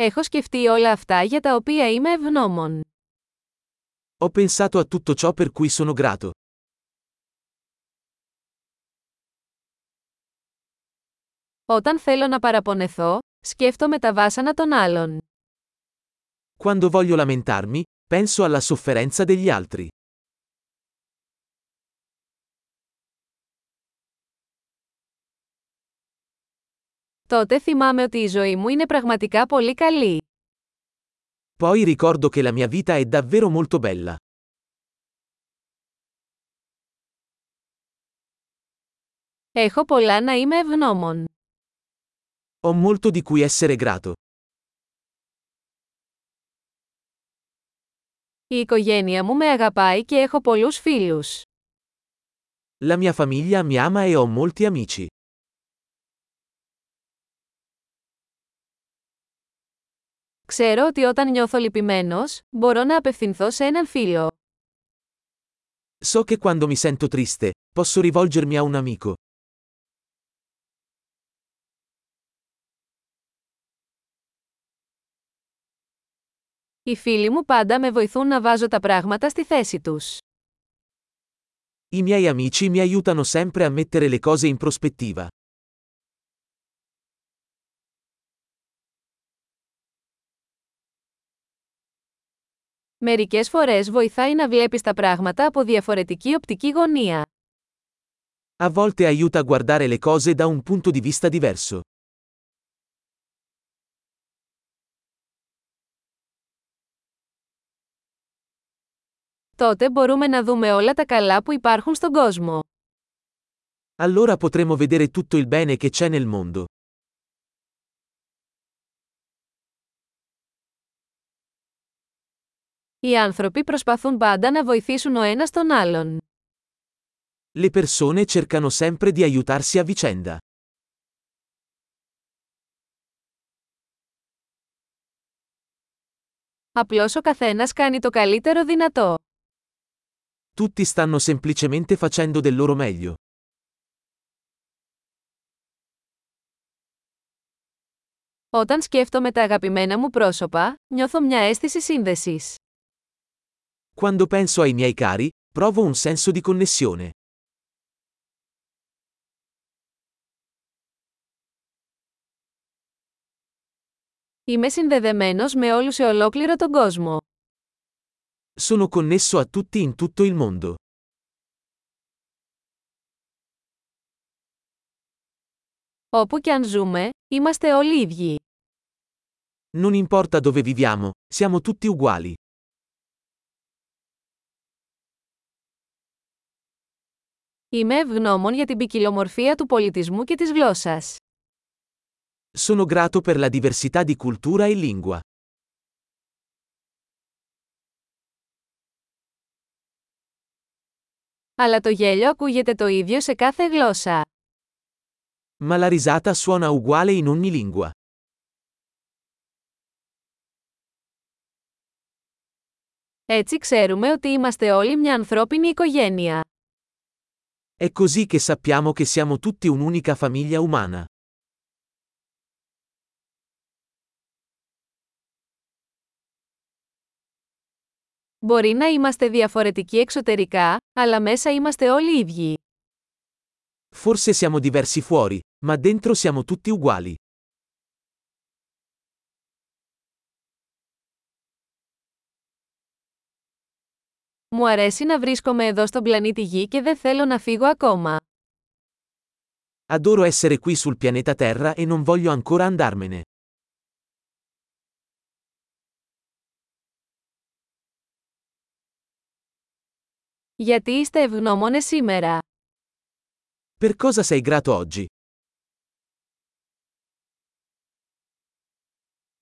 Έχω σκεφτεί όλα αυτά για τα οποία είμαι ευγνώμων. Ho pensato a tutto ciò per cui sono grato. Όταν θέλω να παραπονεθώ, σκέφτομαι τα βάσανα των άλλων. Quando voglio lamentarmi, penso alla sofferenza degli altri. Τότε θυμάμαι ότι η ζωή μου είναι πραγματικά πολύ καλή. Poi ricordo che la mia vita è davvero molto bella. Έχω πολλά να είμαι ευγνώμων. Ho molto di cui essere grato. Η οικογένεια μου με αγαπάει και έχω πολλούς φίλους. La mia famiglia mi ama e ho molti amici. Ξέρω ότι όταν νιώθω λυπημένος, μπορώ να απευθυνθώ σε έναν φίλο. So che quando mi sento triste, posso rivolgermi a un amico. Οι φίλοι μου πάντα με βοηθούν να βάζω τα πράγματα στη θέση τους. I miei amici mi aiutano sempre a mettere le cose in prospettiva. Μερικές φορές βοηθάει να βλέπεις τα πράγματα από διαφορετική οπτική γωνία. A volte aiuta a guardare le cose da un punto di vista diverso. Τότε μπορούμε να δούμε όλα τα καλά που υπάρχουν στον κόσμο. Allora potremo vedere tutto il bene che c'è nel mondo. Οι άνθρωποι προσπαθούν πάντα να βοηθήσουν ο ένας τον άλλον. Le persone cercano sempre di aiutarsi a vicenda. Απλώς ο καθένας κάνει το καλύτερο δυνατό. Tutti stanno semplicemente facendo del loro meglio. Όταν σκέφτομαι τα αγαπημένα μου πρόσωπα, νιώθω μια αίσθηση σύνδεσης. Quando penso ai miei cari, provo un senso di connessione. Είμαι συνδεδεμένος με όλους σε ολόκληρο τον κόσμο. Sono connesso a tutti in tutto il mondo. Όπου και αν ζούμε, είμαστε όλοι ίδιοι. Non importa dove viviamo, siamo tutti uguali. Είμαι ευγνώμων για την ποικιλομορφία του πολιτισμού και της γλώσσας. Sono grato per la diversità di cultura e lingua. Αλλά το γέλιο ακούγεται το ίδιο σε κάθε γλώσσα. Ma la risata suona uguale in ogni lingua. Έτσι ξέρουμε ότι είμαστε όλοι μια ανθρώπινη οικογένεια. È così che sappiamo che siamo tutti un'unica famiglia umana. Μπορεί να είμαστε διαφορετικοί εξωτερικά, αλλά μέσα είμαστε όλοι ίδιοι. Forse siamo diversi fuori, ma dentro siamo tutti uguali. Μου αρέσει να βρίσκομαι εδώ στον πλανήτη Γη και δεν θέλω να φύγω ακόμα. Adoro essere qui sul pianeta Terra e non voglio ancora andarmene. Γιατί είστε ευγνώμονες σήμερα. Per cosa sei grato oggi?